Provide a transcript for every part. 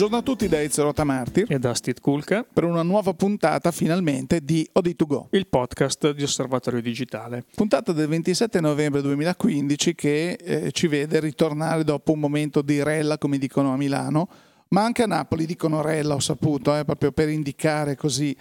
Buongiorno a tutti da Ezio Rotamartir e da Steve Kulka per una nuova puntata finalmente di OD2Go, il podcast di Osservatorio Digitale. Puntata del 27 novembre 2015 che eh, ci vede ritornare dopo un momento di rella, come dicono a Milano, ma anche a Napoli dicono rella, ho saputo, eh, proprio per indicare così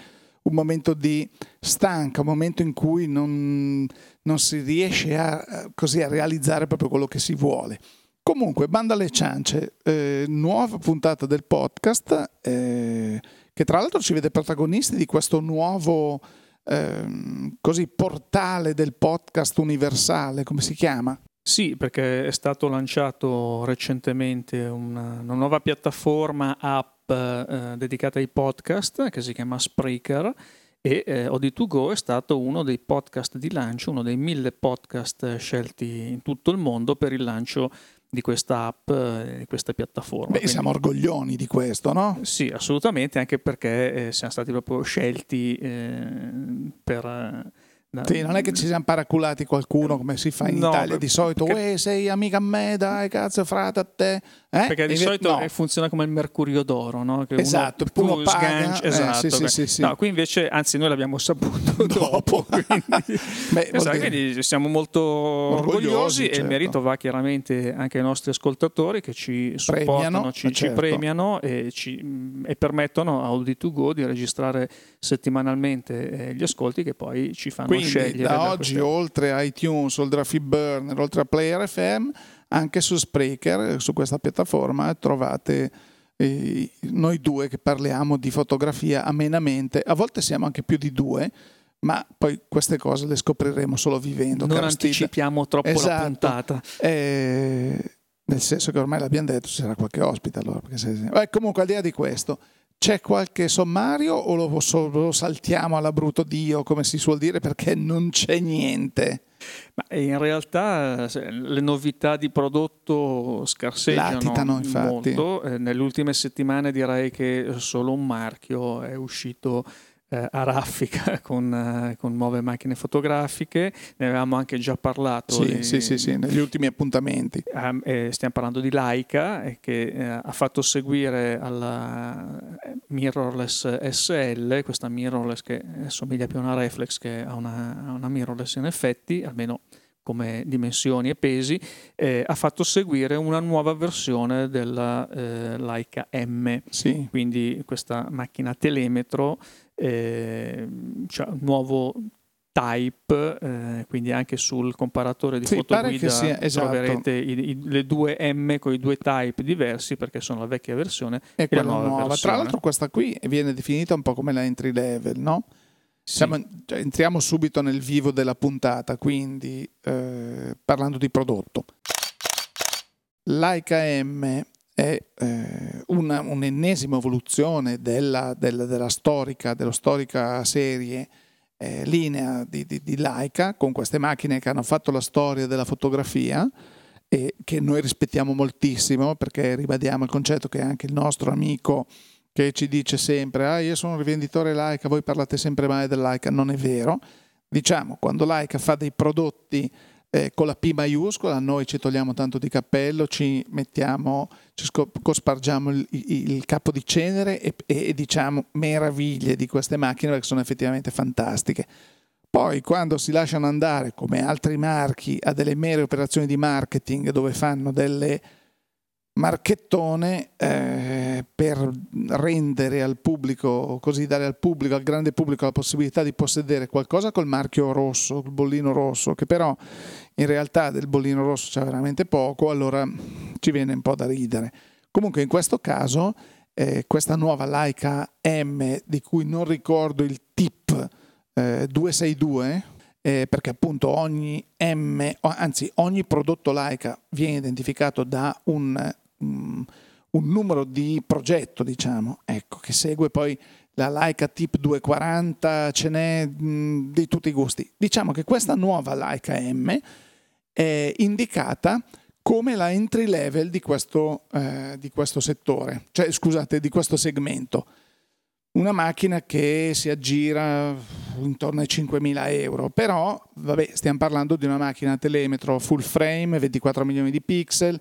un momento di stanca, un momento in cui non, non si riesce a, così, a realizzare proprio quello che si vuole. Comunque, banda alle ciance, eh, nuova puntata del podcast eh, che tra l'altro ci vede protagonisti di questo nuovo eh, così, portale del podcast universale, come si chiama? Sì, perché è stato lanciato recentemente una, una nuova piattaforma app eh, dedicata ai podcast che si chiama Spreaker e eh, OD2Go è stato uno dei podcast di lancio, uno dei mille podcast scelti in tutto il mondo per il lancio di questa app, eh, di questa piattaforma. Beh, Quindi, siamo orgoglioni di questo, no? Sì, assolutamente, anche perché eh, siamo stati proprio scelti eh, per No. Sì, non è che ci siamo paraculati qualcuno come si fa in no, Italia di solito, perché... sei amica a me, dai cazzo, frate a te. Eh? Perché di e solito no. funziona come il mercurio d'oro, no? Che esatto, uno, uno sgancia, eh, esatto. Sì, sì, sì, no, qui invece, anzi noi l'abbiamo saputo dopo, quindi, Beh, esatto, quindi siamo molto orgogliosi, orgogliosi certo. e il certo. merito va chiaramente anche ai nostri ascoltatori che ci supportano, premiano, ci, certo. ci, premiano e, ci, e permettono a Audi2Go di registrare settimanalmente eh, gli ascolti che poi ci fanno quindi, scegliere. Da, da oggi, queste... oltre a iTunes, oltre a Feedburner, oltre a Player FM, anche su Spreaker, su questa piattaforma, trovate eh, noi due che parliamo di fotografia amenamente. A volte siamo anche più di due, ma poi queste cose le scopriremo solo vivendo. Non anticipiamo troppo esatto. la puntata. Eh, nel senso che ormai l'abbiamo detto, ci sarà qualche ospite allora. Se... Eh, comunque, al di là di questo, c'è qualche sommario o lo, lo, saltiamo alla brutto Dio, come si suol dire, perché non c'è niente? Ma in realtà le novità di prodotto scarseggiano Latitano, molto. Eh, nelle ultime settimane direi che solo un marchio è uscito eh, a raffica con, eh, con, nuove macchine fotografiche, ne avevamo anche già parlato. Sì, di, sì, sì, sì, negli ultimi appuntamenti. Eh, stiamo parlando di Leica eh, che eh, ha fatto seguire alla mirrorless SL, questa mirrorless che somiglia più a una reflex che a una, a una mirrorless in effetti, almeno come dimensioni e pesi, eh, ha fatto seguire una nuova versione della eh, Leica M, sì. quindi questa macchina telemetro eh, cioè un nuovo type, eh, quindi anche sul comparatore di sì, fotoguida sia, esatto. troverete i, i, le due M con i due type diversi perché sono la vecchia versione e, e la nuova, nuova. Versione. Tra l'altro questa qui viene definita un po' come la entry level, no? Sì. Siamo, cioè, entriamo subito nel vivo della puntata, quindi eh, parlando di prodotto. Leica M è eh, una, un'ennesima evoluzione della, della, della, storica, dello storica serie eh, linea di, di, di, Leica con queste macchine che hanno fatto la storia della fotografia e che noi rispettiamo moltissimo perché ribadiamo il concetto che anche il nostro amico che ci dice sempre ah io sono un rivenditore Leica, voi parlate sempre male del Leica, non è vero. Diciamo, quando Leica fa dei prodotti eh, con la P maiuscola, noi ci togliamo tanto di cappello, ci mettiamo, ci cospargiamo il, il, capo di cenere e, e, diciamo meraviglie di queste macchine perché sono effettivamente fantastiche. Poi quando si lasciano andare, come altri marchi, a delle mere operazioni di marketing dove fanno delle marchettone eh, per rendere al pubblico, così dare al pubblico, al grande pubblico la possibilità di possedere qualcosa col marchio rosso, il bollino rosso, che però in realtà del bollino rosso c'è veramente poco, allora ci viene un po' da ridere. Comunque in questo caso eh, questa nuova Leica M di cui non ricordo il tip eh, 262 eh, perché appunto ogni M, anzi ogni prodotto Leica viene identificato da un um, un numero di progetto, diciamo, ecco, che segue poi la Leica Tip 240, ce n'è mh, di tutti i gusti. Diciamo che questa nuova Leica M è indicata come la entry level di questo, eh, di questo settore, cioè scusate, di questo segmento. Una macchina che si aggira intorno ai 5.000 euro, però vabbè, stiamo parlando di una macchina telemetro full frame, 24 milioni di pixel,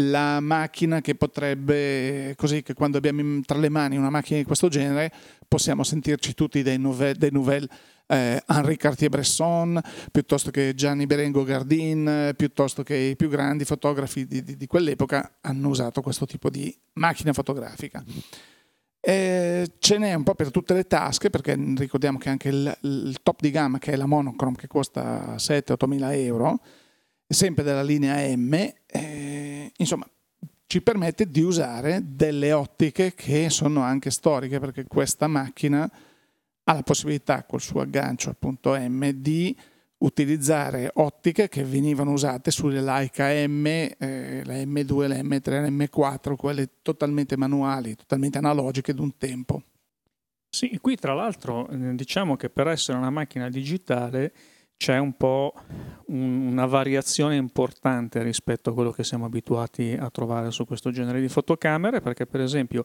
la macchina che potrebbe, così che quando abbiamo tra le mani una macchina di questo genere possiamo sentirci tutti dei nouvelles, dei nouvelles eh, Henri Cartier-Bresson, piuttosto che Gianni Berengo Gardin, piuttosto che i più grandi fotografi di, di, di quell'epoca hanno usato questo tipo di macchina fotografica. E ce n'è un po' per tutte le tasche, perché ricordiamo che anche il, il top di gamma, che è la Monochrome, che costa 7-8 mila euro, sempre della linea M, eh, insomma, ci permette di usare delle ottiche che sono anche storiche, perché questa macchina ha la possibilità col suo aggancio appunto M di utilizzare ottiche che venivano usate sulle Leica M, eh, la M2, la M3, la M4, quelle totalmente manuali, totalmente analogiche d'un tempo. Sì, qui tra l'altro eh, diciamo che per essere una macchina digitale c'è un po' un, una variazione importante rispetto a quello che siamo abituati a trovare su questo genere di fotocamere, perché per esempio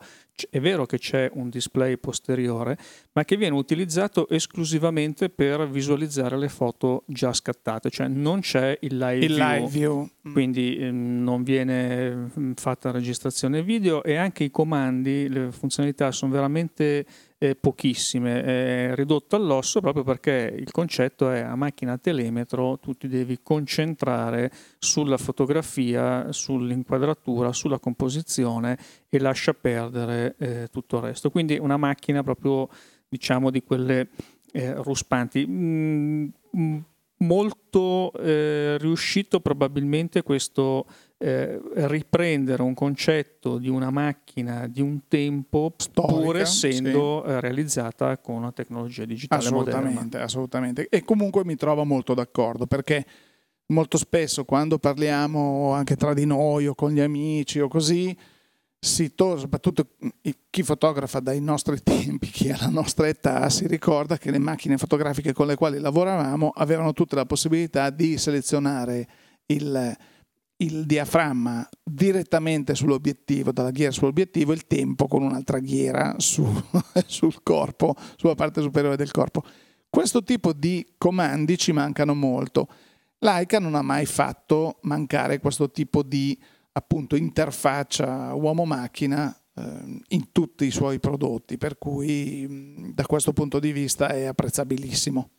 è vero che c'è un display posteriore, ma che viene utilizzato esclusivamente per visualizzare le foto già scattate, cioè non c'è il live il view, live view. Mm. quindi eh, non viene mm, fatta registrazione video e anche i comandi, le funzionalità sono veramente eh, pochissime, è ridotto all'osso proprio perché il concetto è a macchina telemetro tu ti devi concentrare sulla fotografia, sull'inquadratura, sulla composizione e lascia perdere eh, tutto il resto. Quindi una macchina proprio diciamo di quelle eh, ruspanti. Mm, mm molto eh, riuscito probabilmente questo eh, riprendere un concetto di una macchina di un tempo Storica, pur essendo sì. Eh, realizzata con una tecnologia digitale assolutamente, moderna. Assolutamente, e comunque mi trovo molto d'accordo perché molto spesso quando parliamo anche tra di noi o con gli amici o così, si torna, soprattutto chi fotografa dai nostri tempi, chi ha la nostra età, si ricorda che le macchine fotografiche con le quali lavoravamo avevano tutte la possibilità di selezionare il, il diaframma direttamente sull'obiettivo, dalla ghiera sull'obiettivo, il tempo con un'altra ghiera su, sul corpo, sulla parte superiore del corpo. Questo tipo di comandi ci mancano molto. Leica non ha mai fatto mancare questo tipo di appunto interfaccia uomo-macchina eh, in tutti i suoi prodotti, per cui da questo punto di vista è apprezzabilissimo.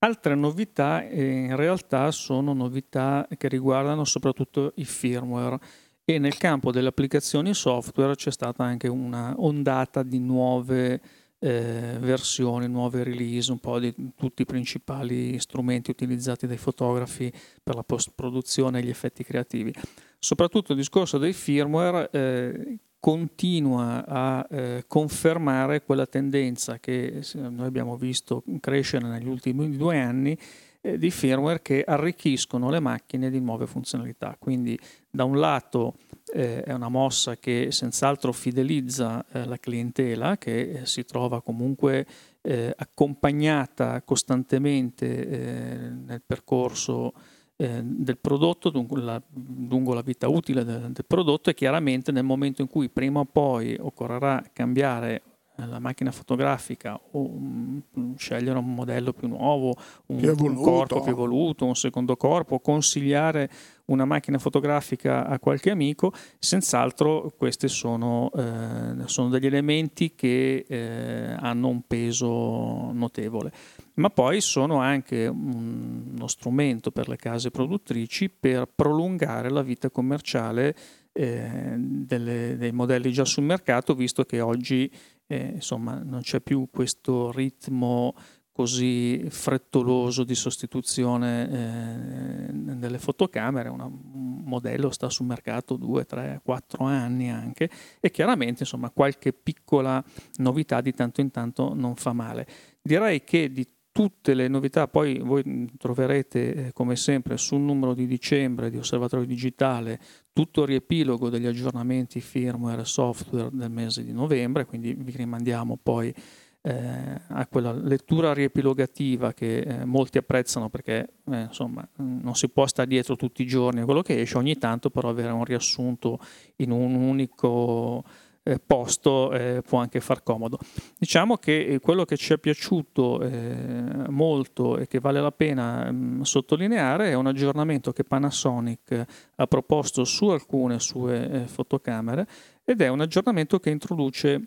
Altre novità eh, in realtà sono novità che riguardano soprattutto i firmware e nel campo delle applicazioni software c'è stata anche una ondata di nuove eh, versioni, nuove release, un po' di tutti i principali strumenti utilizzati dai fotografi per la post-produzione e gli effetti creativi. Soprattutto il discorso dei firmware eh, continua a eh, confermare quella tendenza che noi abbiamo visto crescere negli ultimi due anni eh, di firmware che arricchiscono le macchine di nuove funzionalità. Quindi da un lato eh, è una mossa che senz'altro fidelizza eh, la clientela che eh, si trova comunque eh, accompagnata costantemente nel percorso eh, del prodotto, lungo la, lungo la vita utile del, del, prodotto e chiaramente nel momento in cui prima o poi occorrerà cambiare eh, la macchina fotografica o um, scegliere un modello più nuovo, un, più un, corpo più evoluto, un secondo corpo, consigliare una macchina fotografica a qualche amico, senz'altro questi sono, eh, sono degli elementi che eh, hanno un peso notevole. Ma poi sono anche uno strumento per le case produttrici per prolungare la vita commerciale eh, delle, dei modelli già sul mercato, visto che oggi eh, insomma, non c'è più questo ritmo così frettoloso di sostituzione eh, delle fotocamere, un modello sta sul mercato 2, 3, 4 anni anche e chiaramente insomma qualche piccola novità di tanto in tanto non fa male. Direi che di tutte le novità, poi voi troverete eh, come sempre sul numero di dicembre di Osservatorio Digitale tutto il riepilogo degli aggiornamenti firmware e software del mese di novembre, quindi vi rimandiamo poi eh, a quella lettura riepilogativa che eh, molti apprezzano perché eh, insomma non si può stare dietro tutti i giorni a quello che esce, ogni tanto però avere un riassunto in un unico eh, posto eh, può anche far comodo. Diciamo che eh, quello che ci è piaciuto eh, molto e che vale la pena mh, mm, sottolineare è un aggiornamento che Panasonic ha proposto su alcune sue eh, fotocamere ed è un aggiornamento che introduce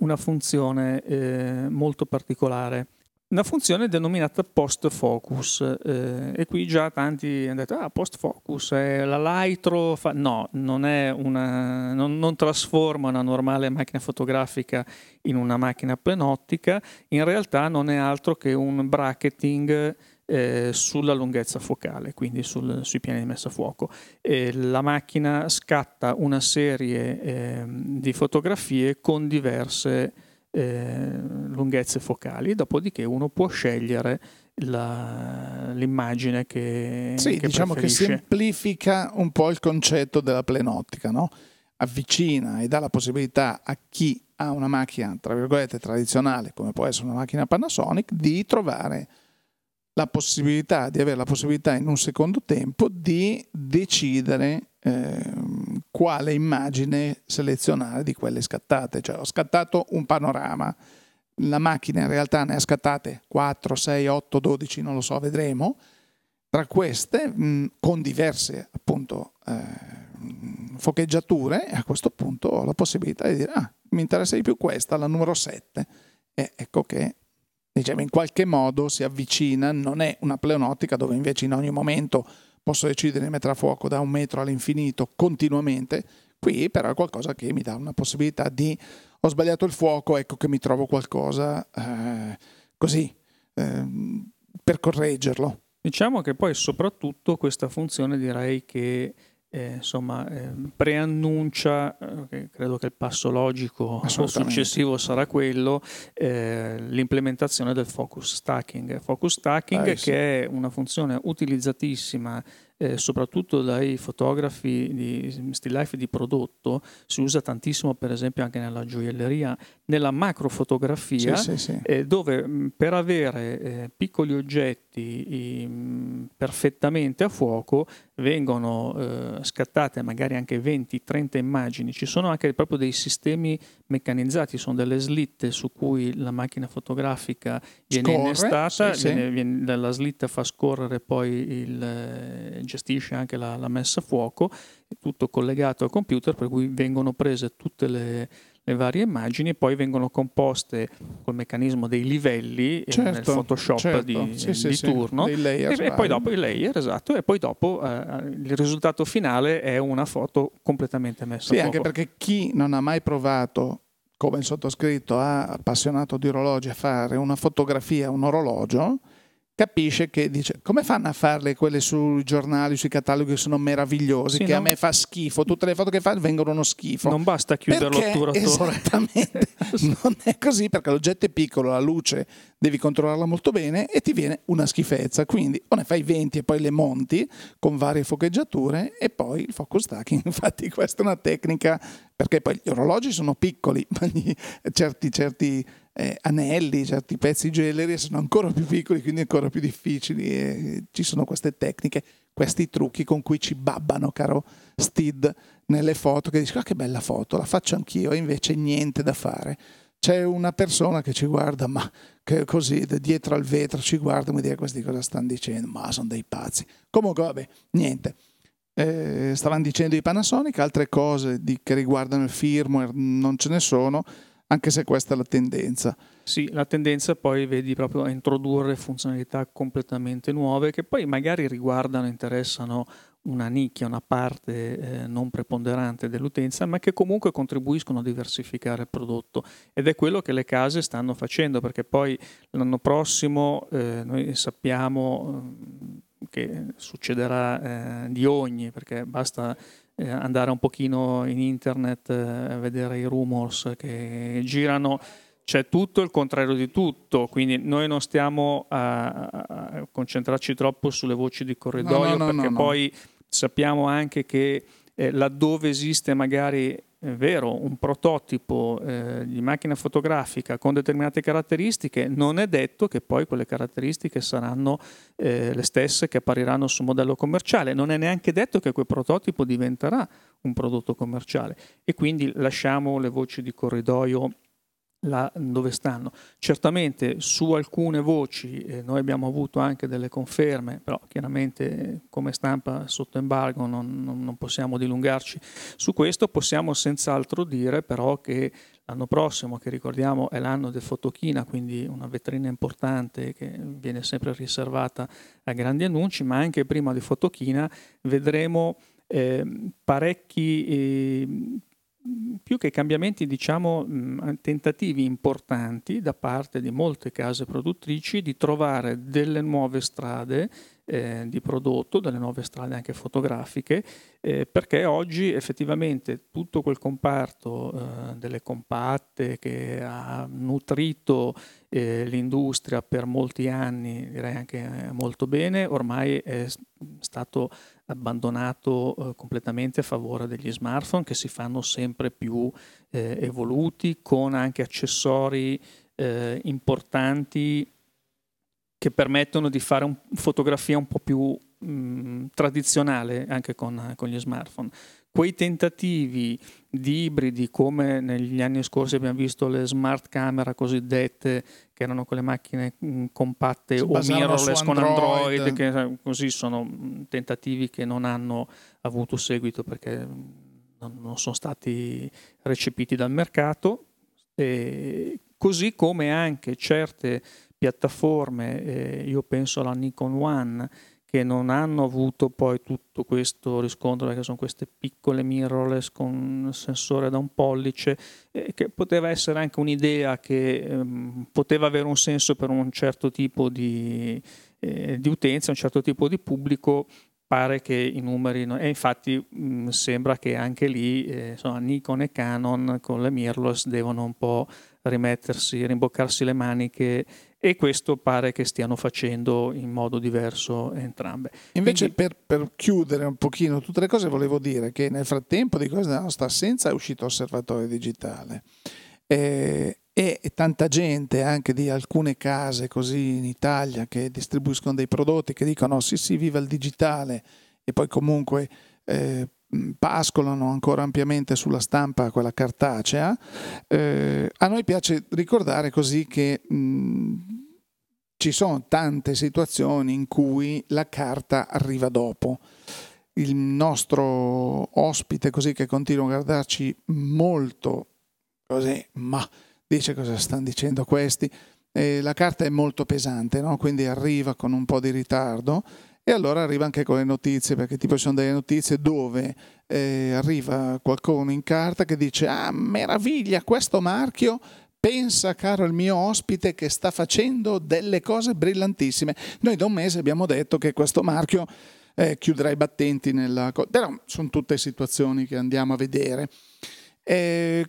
una funzione molto particolare una funzione denominata post focus eh, e qui già tanti hanno detto ah post focus è la Lightro fa... no non, una, non, non, trasforma una normale macchina fotografica in una macchina plenottica in realtà non è altro che un bracketing eh, sulla lunghezza focale, quindi sul, sui piani di messa a fuoco. Eh, la macchina scatta una serie eh, di fotografie con diverse eh, lunghezze focali, dopodiché uno può scegliere la, l'immagine che, sì, che diciamo preferisce. che semplifica un po' il concetto della plenottica, no? avvicina e dà la possibilità a chi ha una macchina, tra virgolette, tradizionale, come può essere una macchina Panasonic, di trovare la possibilità, di avere la possibilità in un secondo tempo di decidere eh, quale immagine selezionare di quelle scattate. Cioè ho scattato un panorama, la macchina in realtà ne ha scattate 4, 6, 8, 12, non lo so, vedremo. Tra queste, mh, con diverse appunto eh, focheggiature, a questo punto ho la possibilità di dire, ah, mi interessa di più questa, la numero 7. E ecco che diciamo, in qualche modo si avvicina, non è una pleonottica dove invece in ogni momento posso decidere di mettere a fuoco da un metro all'infinito continuamente, qui però è qualcosa che mi dà una possibilità di ho sbagliato il fuoco, ecco che mi trovo qualcosa eh, così eh, per correggerlo. Diciamo che poi soprattutto questa funzione direi che eh, insomma, eh, preannuncia, eh, credo che il passo logico successivo sarà quello, eh, l'implementazione del focus stacking. Focus stacking eh, sì. che è una funzione utilizzatissima eh, soprattutto dai fotografi di still life di prodotto, si usa tantissimo per esempio anche nella gioielleria, nella macrofotografia, sì, sì. Eh, dove mh, per avere piccoli oggetti mh, perfettamente a fuoco vengono eh, scattate magari anche 20-30 immagini, ci sono anche proprio dei sistemi meccanizzati, sono delle slitte su cui la macchina fotografica viene Scorre, innestata, viene, viene, la slitta fa scorrere poi il eh, gestisce anche la, la messa a fuoco, è tutto collegato al computer per cui vengono prese tutte le, le varie immagini e poi vengono composte col meccanismo dei livelli certo, nel Photoshop certo. di, sì, sì, di sì. turno e, e, poi dopo il layer esatto e poi dopo eh, il risultato finale è una foto completamente messa sì, anche perché chi non ha mai provato come il sottoscritto ha appassionato di orologi a fare una fotografia, un orologio capisce che dice come fanno a farle quelle sui giornali, sui cataloghi che sono meravigliosi, sì, che non... a me fa schifo, tutte le foto che fa vengono uno schifo. Non basta chiudere perché, l'otturatore. Esattamente, non è così perché l'oggetto è piccolo, la luce devi controllarla molto bene e ti viene una schifezza, quindi o ne fai 20 e poi le monti con varie focheggiature e poi il focus stacking, infatti questa è una tecnica perché poi gli orologi sono piccoli, ma gli, certi, certi eh, anelli, certi pezzi gioielleria sono ancora più piccoli, quindi ancora più difficili. E ci sono queste tecniche, questi trucchi con cui ci babbano, caro Steed, nelle foto, che dici, ah che bella foto, la faccio anch'io, e invece niente da fare. C'è una persona che ci guarda, ma che così, dietro al vetro ci guarda, mi dice questi cosa stanno dicendo, ma sono dei pazzi. Comunque, vabbè, niente. Eh, stavano dicendo i Panasonic, altre cose di, che riguardano il firmware non ce ne sono anche se questa è la tendenza. Sì, la tendenza poi vedi proprio a introdurre funzionalità completamente nuove che poi magari riguardano, interessano una nicchia, una parte eh, non preponderante dell'utenza, ma che comunque contribuiscono a diversificare il prodotto ed è quello che le case stanno facendo perché poi l'anno prossimo eh, noi sappiamo eh, che succederà eh, di ogni perché basta eh, andare un pochino in internet eh, a vedere i rumors che girano. C'è tutto il contrario di tutto, quindi noi non stiamo a, a concentrarci troppo sulle voci di corridoio no, no, no, perché poi sappiamo anche che eh, laddove esiste magari è vero, un prototipo eh, di macchina fotografica con determinate caratteristiche, non è detto che poi quelle caratteristiche saranno eh, le stesse che appariranno sul modello commerciale, non è neanche detto che quel prototipo diventerà un prodotto commerciale. E quindi lasciamo le voci di corridoio là dove stanno. Certamente su alcune voci eh, noi abbiamo avuto anche delle conferme, però chiaramente come stampa sotto embargo non, non, non possiamo dilungarci su questo, possiamo senz'altro dire però che l'anno prossimo, che ricordiamo è l'anno del Fotochina, quindi una vetrina importante che viene sempre riservata a grandi annunci, ma anche prima di Fotochina vedremo eh, parecchi eh, più che cambiamenti, diciamo tentativi importanti da parte di molte case produttrici di trovare delle nuove strade eh, di prodotto, delle nuove strade anche fotografiche, eh, perché oggi effettivamente tutto quel comparto eh, delle compatte che ha nutrito eh, l'industria per molti anni, direi anche eh, molto bene, ormai è stato abbandonato eh, completamente a favore degli smartphone che si fanno sempre più evoluti con anche accessori importanti che permettono di fare un, fotografia un po' più mh, mm, tradizionale anche con, con, gli smartphone. Quei tentativi di ibridi, come negli anni scorsi abbiamo visto le smart camera cosiddette, che erano quelle macchine mm, compatte o mirrorless con Android, Android che così sono mm, tentativi che non hanno avuto seguito perché non, non sono stati recepiti dal mercato. E così come anche certe piattaforme, eh, io penso alla Nikon One, che non hanno avuto poi tutto questo riscontro perché sono queste piccole mirrorless con sensore da un pollice eh, che poteva essere anche un'idea che ehm, poteva avere un senso per un certo tipo di, eh, di, utenza, un certo tipo di pubblico pare che i numeri no, e infatti mh, sembra che anche lì eh, insomma, Nikon e Canon con le mirrorless devono un po' rimettersi, rimboccarsi le maniche e questo pare che stiano facendo in modo diverso entrambe. Invece Quindi, per, per, chiudere un pochino tutte le cose volevo dire che nel frattempo di della nostra assenza è uscito Osservatorio Digitale. Eh, e tanta gente anche di alcune case così in Italia che distribuiscono dei prodotti che dicono sì sì viva il digitale. E poi comunque eh, pascolano ancora ampiamente sulla stampa quella cartacea, eh, a noi piace ricordare così che mh, ci sono tante situazioni in cui la carta arriva dopo. Il nostro ospite così che continua a guardarci molto così, ma dice cosa stanno dicendo questi. Eh, la carta è molto pesante, no? quindi arriva con un po' di ritardo e allora arriva anche con le notizie, perché tipo ci sono delle notizie dove eh, arriva qualcuno in carta che dice ah meraviglia questo marchio pensa caro il mio ospite che sta facendo delle cose brillantissime. Noi da un mese abbiamo detto che questo marchio eh, chiuderà i battenti nella... però sono tutte situazioni che andiamo a vedere. Eh,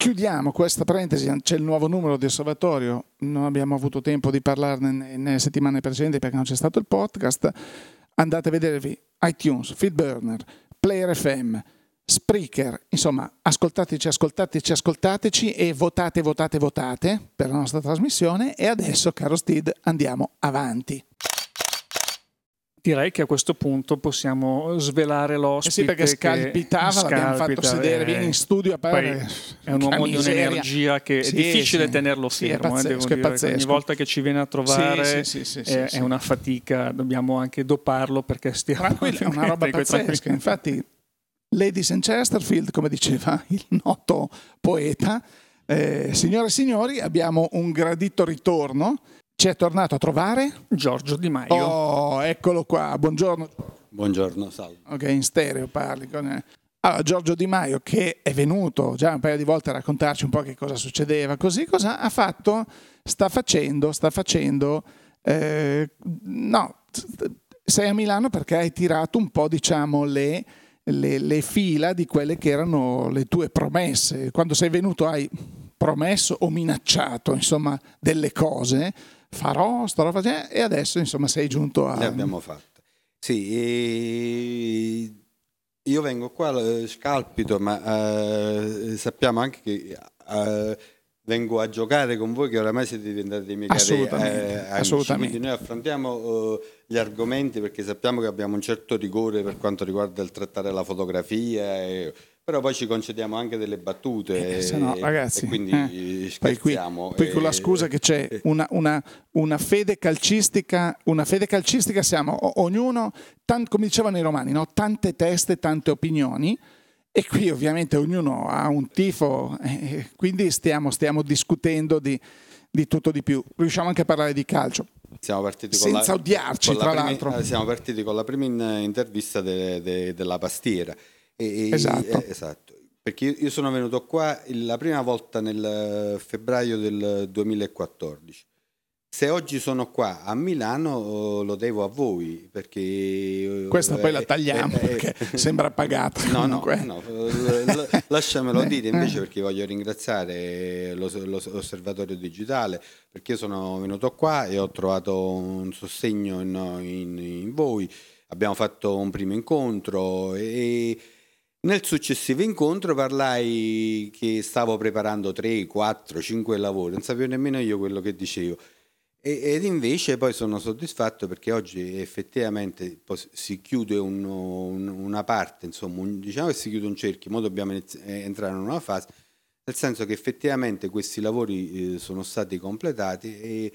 Chiudiamo questa parentesi, c'è il nuovo numero di osservatorio, non abbiamo avuto tempo di parlarne nelle settimane precedenti perché non c'è stato il podcast. Andate a vedervi iTunes, Feedburner, Player FM, Spreaker, insomma, ascoltateci, ascoltateci, ascoltateci e votate, votate, votate per la nostra trasmissione. E adesso, caro Steve, andiamo avanti. Direi che a questo punto possiamo svelare l'ospite. Eh sì, perché scalpitava, scalpita, l'abbiamo fatto sedere, vieni in studio a parlare. È un uomo di un'energia che sì, è difficile sì, tenerlo fermo. Sì, è pazzesco, eh, ogni volta che ci viene a trovare è, è, una fatica, dobbiamo anche doparlo perché stiamo... Tranquillo, è una roba pazzesca. Infatti, Ladies and Chesterfield, come diceva il noto poeta, eh, signore e signori, abbiamo un gradito ritorno ci è tornato a trovare Giorgio Di Maio. Oh, eccolo qua, buongiorno. Buongiorno, salve. Ok, in stereo parli con... Eh. Allora, Giorgio Di Maio che è venuto già un paio di volte a raccontarci un po' che cosa succedeva, così cosa ha fatto, sta facendo, sta facendo, eh, no, sei a Milano perché hai tirato un po' diciamo le, le, le fila di quelle che erano le tue promesse. Quando sei venuto hai promesso o minacciato insomma delle cose farò, starò facendo e adesso insomma sei giunto a... Le abbiamo fatte. Sì, io vengo qua, eh, scalpito, ma eh, sappiamo anche che eh, vengo a giocare con voi che oramai siete diventati dei miei assolutamente, cari eh, assolutamente. Quindi noi affrontiamo uh, gli argomenti perché sappiamo che abbiamo un certo rigore per quanto riguarda il trattare la fotografia e, però poi ci concediamo anche delle battute eh, no, ragazzi, e quindi eh, scherziamo. Qui, qui con la scusa che c'è una, una, una, fede calcistica, una fede calcistica siamo ognuno, tant, come dicevano i romani, no? tante teste, tante opinioni e qui ovviamente ognuno ha un tifo, eh, quindi stiamo, stiamo discutendo di, di, tutto di più. Riusciamo anche a parlare di calcio. Siamo partiti Senza la, odiarci, tra prima, l'altro. Eh, siamo partiti con la prima intervista de, de, della pastiera e, esatto. Eh, esatto. Perché io sono venuto qua la prima volta nel febbraio del 2014. Se oggi sono qua a Milano oh, lo devo a voi perché... Questa poi la tagliamo eh, perché eh, sembra pagata. No, no, no, lasciamelo dire invece perché voglio ringraziare l'osservatorio digitale perché io sono venuto qua e ho trovato un sostegno in, in, in voi. Abbiamo fatto un primo incontro e nel successivo incontro parlai che stavo preparando 3, 4, 5 lavori, non sapevo nemmeno io quello che dicevo. Ed invece poi sono soddisfatto perché oggi effettivamente si chiude un, un, una parte, insomma, un, diciamo che si chiude un cerchio, ora dobbiamo eh, entrare in una fase, nel senso che effettivamente questi lavori eh, sono stati completati e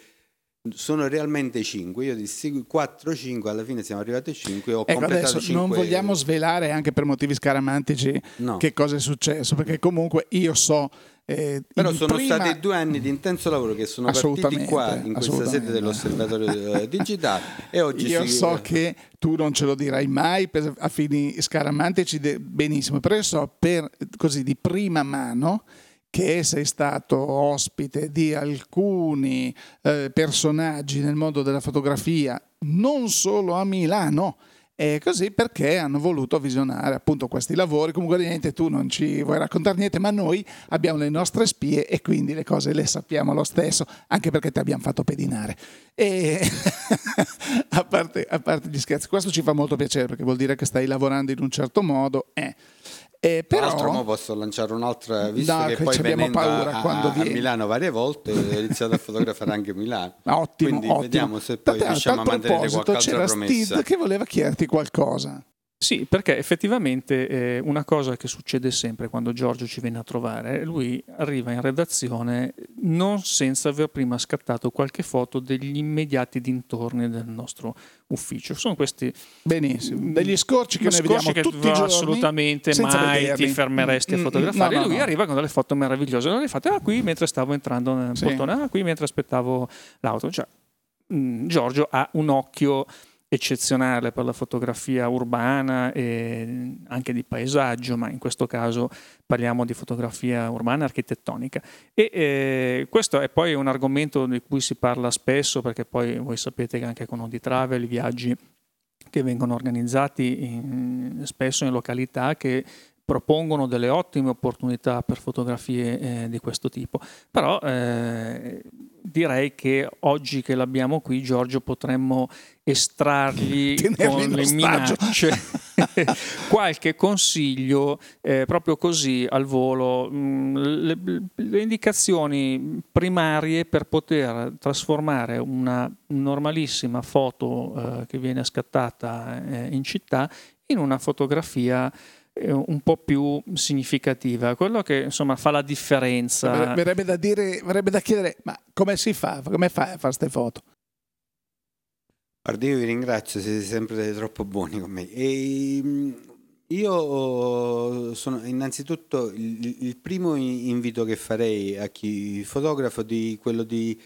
sono realmente 5, io dissi 4-5, alla fine siamo arrivati a 5. Ho ecco, adesso 5... non vogliamo svelare anche per motivi scaramantici no. che cosa è successo, perché comunque io so. Eh, Però sono prima... stati due anni di intenso lavoro che sono partiti qua in questa sede dell'osservatorio eh, digitale e oggi io si... so che tu non ce lo dirai mai per, a fini scaramantici benissimo, però io so per così di prima mano che sei stato ospite di alcuni eh, personaggi nel mondo della fotografia, non solo a Milano, e così perché hanno voluto visionare appunto questi lavori. Comunque niente, tu non ci vuoi raccontare niente, ma noi abbiamo le nostre spie e quindi le cose le sappiamo lo stesso, anche perché ti abbiamo fatto pedinare. E a, parte, a parte gli scherzi, questo ci fa molto piacere perché vuol dire che stai lavorando in un certo modo. Eh. Eh, però... Tra l'altro posso lanciare un'altra, visto no, che, poi venendo a, a, a, Milano varie volte ho iniziato a fotografare anche Milano. Ottimo, Quindi ottimo. vediamo se poi riusciamo a mantenere qualche altra promessa. Steve che voleva chiederti qualcosa. Sì, perché effettivamente eh, una cosa che succede sempre quando Giorgio ci viene a trovare, lui arriva in redazione non senza aver prima scattato qualche foto degli immediati dintorni del nostro ufficio. Sono questi benissimo, degli scorci che noi vediamo che tutti i giorni assolutamente mai vederli. ti fermeresti a mm, mm, fotografare. No, no, lui no. arriva con delle foto meravigliose. Le fate ah, qui mentre stavo entrando nel sì. portone, ah, qui mentre aspettavo l'auto. Cioè, mh, mm, Giorgio ha un occhio eccezionale per la fotografia urbana e anche di paesaggio, ma in questo caso parliamo di fotografia urbana architettonica. E eh, questo è poi un argomento di cui si parla spesso, perché poi voi sapete che anche con Odi Travel i viaggi che vengono organizzati in, spesso in località che propongono delle ottime opportunità per fotografie eh, di questo tipo. Però eh, direi che oggi che l'abbiamo qui, Giorgio, potremmo estrargli con le minacce qualche consiglio eh, proprio così al volo, mh, mm, le, le, indicazioni primarie per poter trasformare una normalissima foto eh, che viene scattata eh, in città in una fotografia un po' più significativa, quello che insomma fa la differenza. Verrebbe da, dire, verrebbe da chiedere, ma come si fa? Come fai a fare queste foto? Guardi, io vi ringrazio, siete sempre troppo buoni con me. E mm, io sono innanzitutto il, il primo invito che farei a chi fotografo di quello di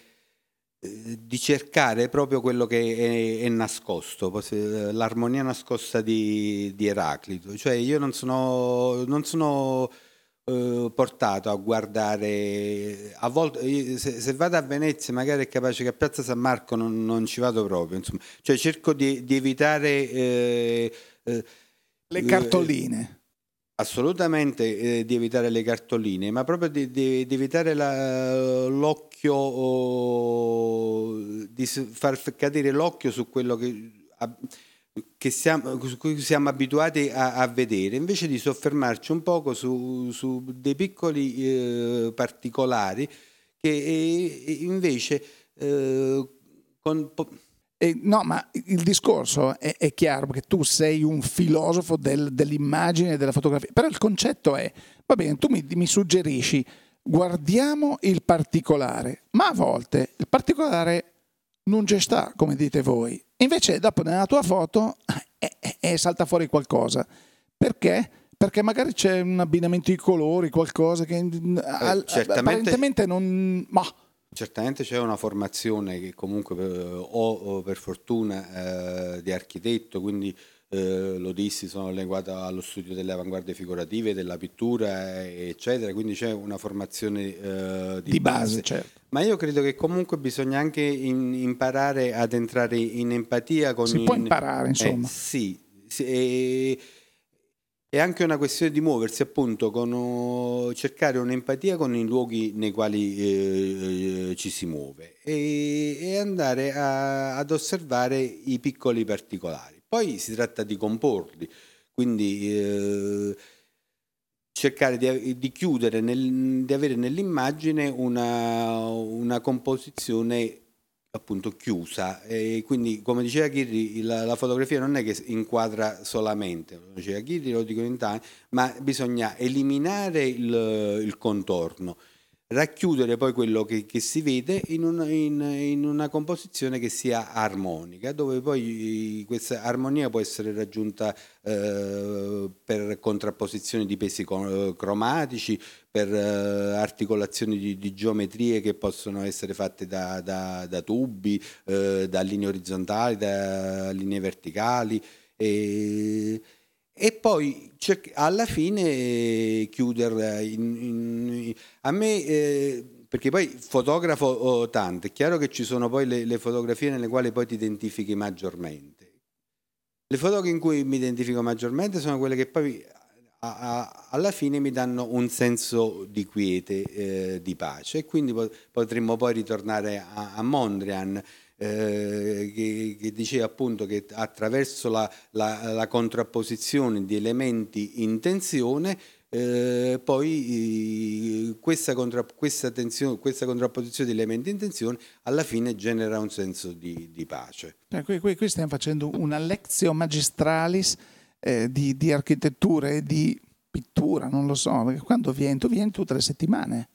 di cercare proprio quello che è, è, nascosto, l'armonia nascosta di, di, Eraclito. Cioè io non sono, non sono eh, portato a guardare, a volte, se, se, vado a Venezia magari è capace che a Piazza San Marco non, non ci vado proprio, insomma. cioè cerco di, di evitare... Eh, eh, le cartoline. Assolutamente eh, di evitare le cartoline, ma proprio di, di, di evitare la, l'occhio, oh, di far cadere l'occhio su quello che... che siamo, su cui siamo abituati a, a, vedere, invece di soffermarci un poco su, su dei piccoli eh, particolari che eh, invece eh, con... Eh, no, ma il discorso è, è, chiaro perché tu sei un filosofo del, dell'immagine e della fotografia, però il concetto è, va bene, tu mi, mi suggerisci, guardiamo il particolare, ma a volte il particolare non c'è sta, come dite voi. Invece dopo nella tua foto eh, eh, eh, salta fuori qualcosa. Perché? Perché magari c'è un abbinamento di colori, qualcosa che eh, al, apparentemente non... Ma, Certamente c'è una formazione che comunque eh, ho per fortuna eh, di architetto, quindi eh, lo dissi, sono legato allo studio delle avanguardie figurative, della pittura, eccetera, quindi c'è una formazione eh, di, di, base. base certo. Ma io credo che comunque bisogna anche in, imparare ad entrare in empatia con... Si in, può imparare, insomma. Eh, sì, sì e, è anche una questione di muoversi, appunto, con uh, cercare un'empatia con i luoghi nei quali eh, ci si muove e, e andare a, ad osservare i piccoli particolari. Poi si tratta di comporli, quindi eh, cercare di, di chiudere, nel, di avere nell'immagine una, una composizione appunto chiusa. E quindi come diceva Ghirri la, la, fotografia non è che inquadra solamente lo diceva Ghirri lo dico in tanti ma bisogna eliminare il, il contorno racchiudere poi quello che, che si vede in una, in, in una, composizione che sia armonica, dove poi questa armonia può essere raggiunta eh, per contrapposizioni di pesi cromatici, per eh, articolazioni di, di, geometrie che possono essere fatte da, da, da tubi, eh, da linee orizzontali, da linee verticali. E, e poi alla fine chiuderla in, in, a me eh, perché poi fotografo oh, tanto è chiaro che ci sono poi le, le, fotografie nelle quali poi ti identifichi maggiormente. Le foto in cui mi identifico maggiormente sono quelle che poi a, a, alla fine mi danno un senso di quiete eh, di pace. E quindi potremmo poi ritornare a, a Mondrian eh, che, che, diceva appunto che attraverso la, la, la contrapposizione di elementi in tensione eh, poi eh, questa, contra, questa, tensione, questa, contrapposizione di elementi in tensione alla fine genera un senso di, di pace. Eh, qui, qui, qui, stiamo facendo una lezione magistralis eh, di, di, architettura e di pittura, non lo so, perché quando vieni, tu vieni tutte le settimane.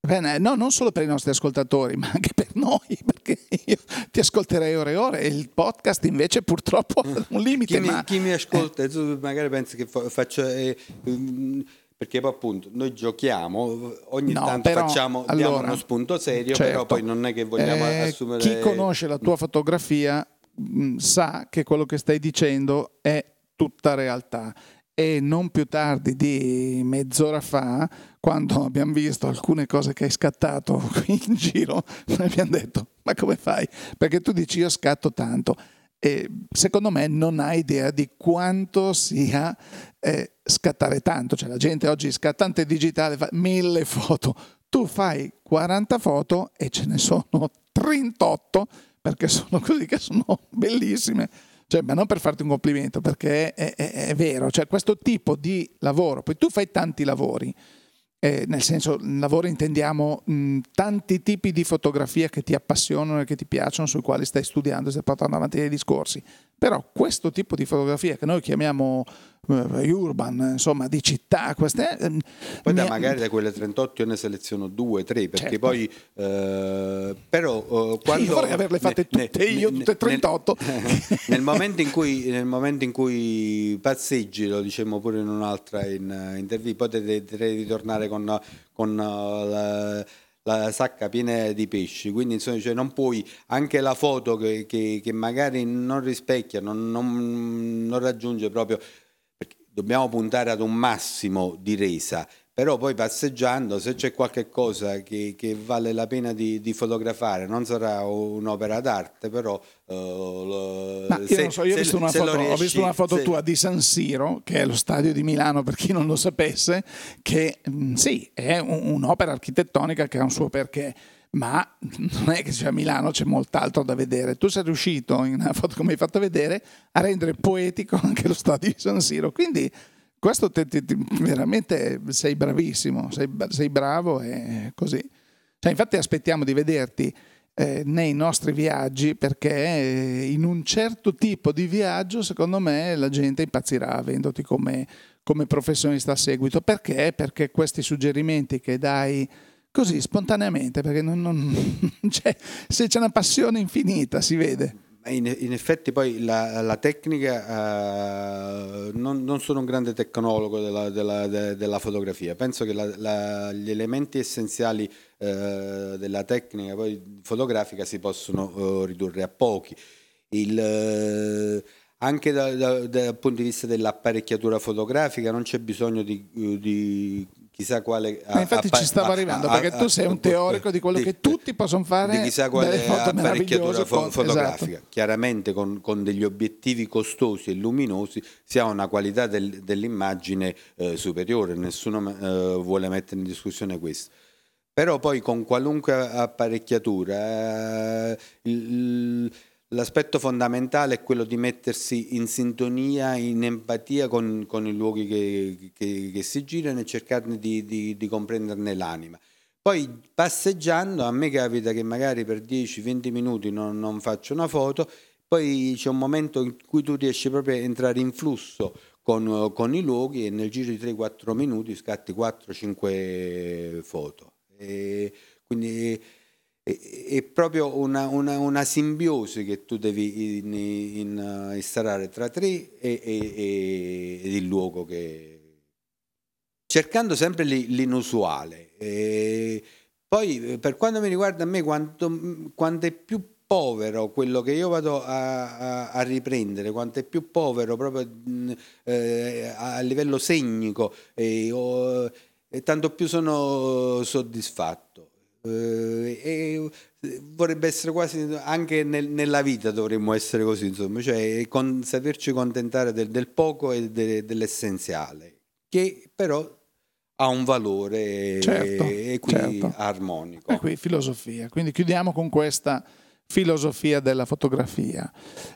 Bene, no, non solo per i nostri ascoltatori, ma anche per noi, io ti ascolterei ore e ore e il podcast invece purtroppo ha un limite. Chi, ma... mi, chi mi ascolta, eh. magari pensi che faccio... Eh, mm, perché poi appunto noi giochiamo, ogni no, tanto però, facciamo, allora, diamo uno spunto serio, certo, però poi non è che vogliamo eh, assumere... Chi conosce la tua fotografia mh, mm, sa che quello che stai dicendo è tutta realtà e non più tardi di mezz'ora fa, quando abbiamo visto alcune cose che hai scattato qui in giro, noi abbiamo detto, ma come fai? Perché tu dici io scatto tanto. E secondo me non hai idea di quanto sia eh, scattare tanto, cioè la gente oggi scattante digitale fa mille foto, tu fai 40 foto e ce ne sono 38 perché sono così che sono bellissime. Cioè, ma non per farti un complimento, perché è, è, è vero, cioè questo tipo di lavoro, poi tu fai tanti lavori, eh, nel senso, lavoro intendiamo mh, tanti tipi di fotografia che ti appassionano e che ti piacciono, sui quali stai studiando, stai portando avanti dei discorsi. Però questo tipo di fotografia che noi chiamiamo uh, urban, insomma, di città, queste... Eh, poi da, magari da quelle 38 io ne seleziono due, tre, perché certo. poi... Uh, però uh, quando... Io vorrei averle fatte ne, tutte ne, io, tutte 38. Nel, nel, momento in cui, nel momento in cui passeggi, lo diciamo pure in un'altra in, intervista, poi potrei ritornare con, con la la sacca piena di pesci, quindi insomma, cioè, non puoi, anche la foto che, che, che magari non rispecchia, non, non, non raggiunge proprio, perché dobbiamo puntare ad un massimo di resa, però poi passeggiando se c'è qualche cosa che, che vale la pena di, di, fotografare non sarà un'opera d'arte però uh, lo, se, io, so, io ho, visto se, foto, riesci, ho visto una foto, tua di San Siro che è lo stadio di Milano per chi non lo sapesse che mm, sì è un, un'opera architettonica che ha un suo perché ma non è che a Milano c'è molt'altro da vedere. Tu sei riuscito, in una foto come hai fatto vedere, a rendere poetico anche lo stadio di San Siro. Quindi questo te, te, te, veramente sei bravissimo, sei, sei bravo e così. Cioè, infatti aspettiamo di vederti eh, nei nostri viaggi perché eh, in un certo tipo di viaggio secondo me la gente impazzirà avendoti come, come professionista a seguito. Perché? Perché questi suggerimenti che dai così spontaneamente, perché non, non, c'è, se c'è una passione infinita si vede. In, in effetti poi la, la tecnica, uh, non, non, sono un grande tecnologo della, della, de, della fotografia, penso che la, gli elementi essenziali uh, della tecnica fotografica si possono uh, ridurre a pochi. Il, anche da, da, dal punto di vista dell'apparecchiatura fotografica non c'è bisogno di, di chissà quale... Ma infatti a, ci stavo a, arrivando, a, perché tu sei un teorico di quello di, che tutti possono fare. Di chissà quale apparecchiatura fo- fotografica. Esatto. Chiaramente con, con, degli obiettivi costosi e luminosi si ha una qualità del, dell'immagine eh, superiore, nessuno eh, vuole mettere in discussione questo. Però poi con qualunque apparecchiatura... Eh, il, L'aspetto fondamentale è quello di mettersi in sintonia, in empatia con, con i luoghi che, che, che, si girano e cercare di, di, di, comprenderne l'anima. Poi passeggiando, a me capita che magari per 10-20 minuti non, non faccio una foto, poi c'è un momento in cui tu riesci proprio a entrare in flusso con, con i luoghi e nel giro di 3-4 minuti scatti 4-5 foto. E quindi è, proprio una, una, una, simbiosi che tu devi in, in, instaurare tra te e, e, ed il luogo che... cercando sempre l'inusuale. E poi per quanto mi riguarda a me, quanto, quanto è più povero quello che io vado a, a, a riprendere, quanto è più povero proprio eh, a livello segnico, e, o, e tanto più sono soddisfatto. Eh, e vorrebbe essere quasi anche nel, nella vita dovremmo essere così, insomma, cioè con, saperci contentare del, del poco e de, dell'essenziale, che però ha un valore certo, e qui certo. armonico. E qui filosofia. Quindi chiudiamo con questa filosofia della fotografia.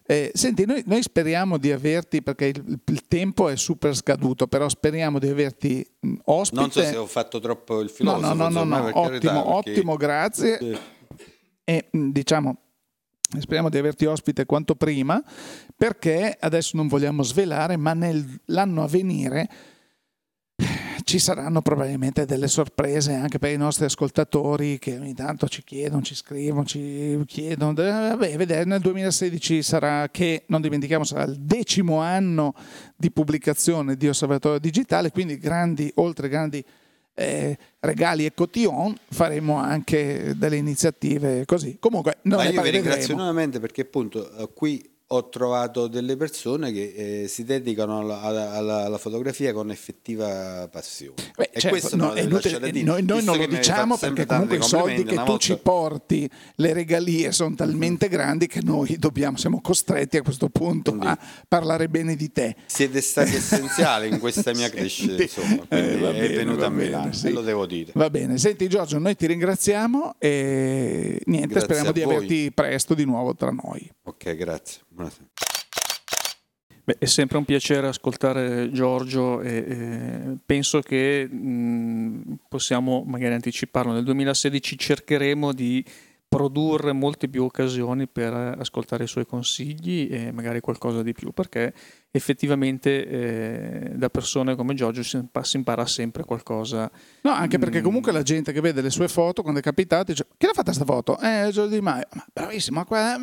Eh, senti, noi, noi, speriamo di averti, perché il, il, tempo è super scaduto, però speriamo di averti mh, ospite. Non so se ho fatto troppo il filosofo. No, no, no, no, no. ottimo, carità, ottimo, grazie. Sì. E diciamo, speriamo di averti ospite quanto prima, perché adesso non vogliamo svelare, ma nell'anno a venire ci saranno probabilmente delle sorprese anche per i nostri ascoltatori che ogni tanto ci chiedono, ci scrivono, ci chiedono. Vabbè, vedere nel 2016 sarà che, non dimentichiamo, sarà il decimo anno di pubblicazione di Osservatorio Digitale, quindi grandi, oltre grandi eh, regali e cotillon faremo anche delle iniziative così. Comunque, non Ma io vi ringrazio nuovamente perché appunto eh, qui ho trovato delle persone che eh, si dedicano alla, alla, alla, fotografia con effettiva passione. Beh, e certo, questo no, è inutile, dire, noi, noi non lo diciamo perché comunque i soldi che tu volta... ci porti, le regalie sono talmente grandi che noi dobbiamo, siamo costretti a questo punto Quindi, a parlare bene di te. Siete stati essenziali in questa mia crescita, insomma, eh, bene, è venuta a Milano, sì. lo devo dire. Va bene, senti Giorgio, noi ti ringraziamo e niente, grazie speriamo di averti presto di nuovo tra noi. Ok, grazie. Beh, è sempre un piacere ascoltare Giorgio e, e penso che mh, possiamo magari anticiparlo. Nel 2016 cercheremo di produrre molte più occasioni per ascoltare i suoi consigli e magari qualcosa di più, perché effettivamente eh, da persone come Giorgio si, impara sempre qualcosa. No, anche perché comunque la gente che vede le sue foto, quando è capitato, dice, chi l'ha fatta questa foto? Eh, Giorgio Di Maio. Ma bravissimo, qua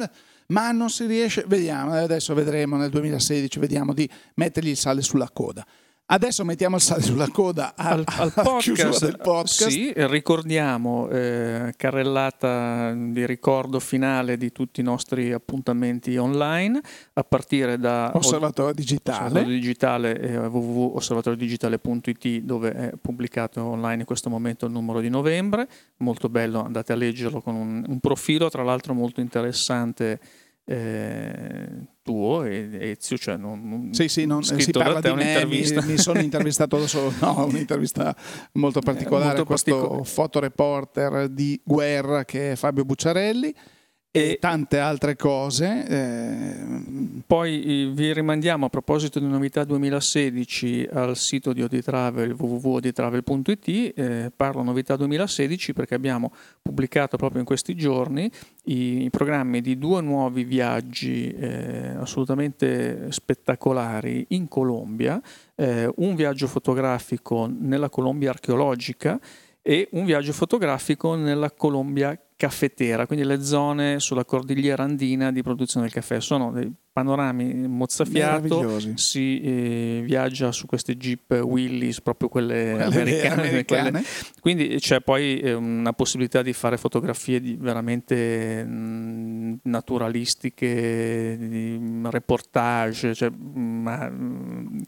ma non si riesce, vediamo, adesso vedremo nel 2016, vediamo di mettergli il sale sulla coda. Adesso mettiamo il sale sulla coda al, al podcast, del podcast. Sì, ricordiamo eh, carrellata di ricordo finale di tutti i nostri appuntamenti online a partire da Osservatorio Digitale, Osservatorio Digitale eh, www.osservatoriodigitale.it dove è pubblicato online in questo momento il numero di novembre, molto bello, andate a leggerlo con un, un profilo tra l'altro molto interessante eh, tuo, Ezio, cioè non, sì, sì, non, si parla di me, mi, mi, sono intervistato da solo, no, un'intervista molto particolare, molto questo particolare. fotoreporter di guerra che è Fabio Bucciarelli e tante altre cose. Eh. Poi vi rimandiamo a proposito di novità 2016 al sito di Oditravel www.oditravel.it. Eh, parlo novità 2016 perché abbiamo pubblicato proprio in questi giorni i, i programmi di due nuovi viaggi eh, assolutamente spettacolari in Colombia. Eh, un viaggio fotografico nella Colombia archeologica e un viaggio fotografico nella Colombia caffetera, quindi le zone sulla cordigliera andina di produzione del caffè. Sono dei panorami mozzafiato, si eh, viaggia su queste jeep Willys, proprio quelle, quelle americane. americane. Quelle. Quindi c'è poi eh, una possibilità di fare fotografie di veramente mh, mm, naturalistiche, di reportage, cioè, mh,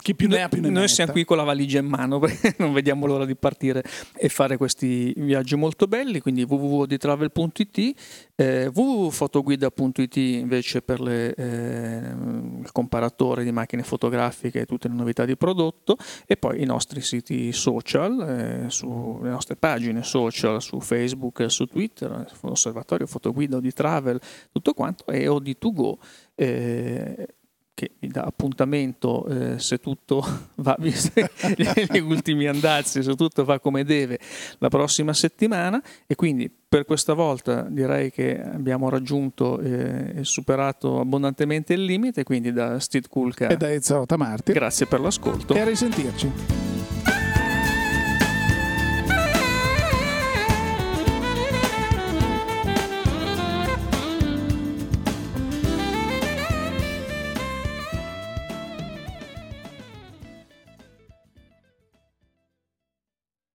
chi più ne ha più ne Noi siamo qui con la valigia in mano perché non vediamo l'ora di partire e fare questi viaggi molto belli, quindi www.ditravel.it, eh, www.fotoguida.it invece per le eh, il comparatore di macchine fotografiche e tutte le novità di prodotto e poi i nostri siti social, eh, sulle nostre pagine social su Facebook, su Twitter, Osservatorio Fotoguida di Travel, tutto quanto e OD2Go. Eh, che mi dà appuntamento eh, se tutto va, gli ultimi andazzi, se tutto va come deve la prossima settimana e quindi per questa volta direi che abbiamo raggiunto eh, e superato abbondantemente il limite, quindi da Steve Kulka e da Ezra Marti. Grazie per l'ascolto e a risentirci.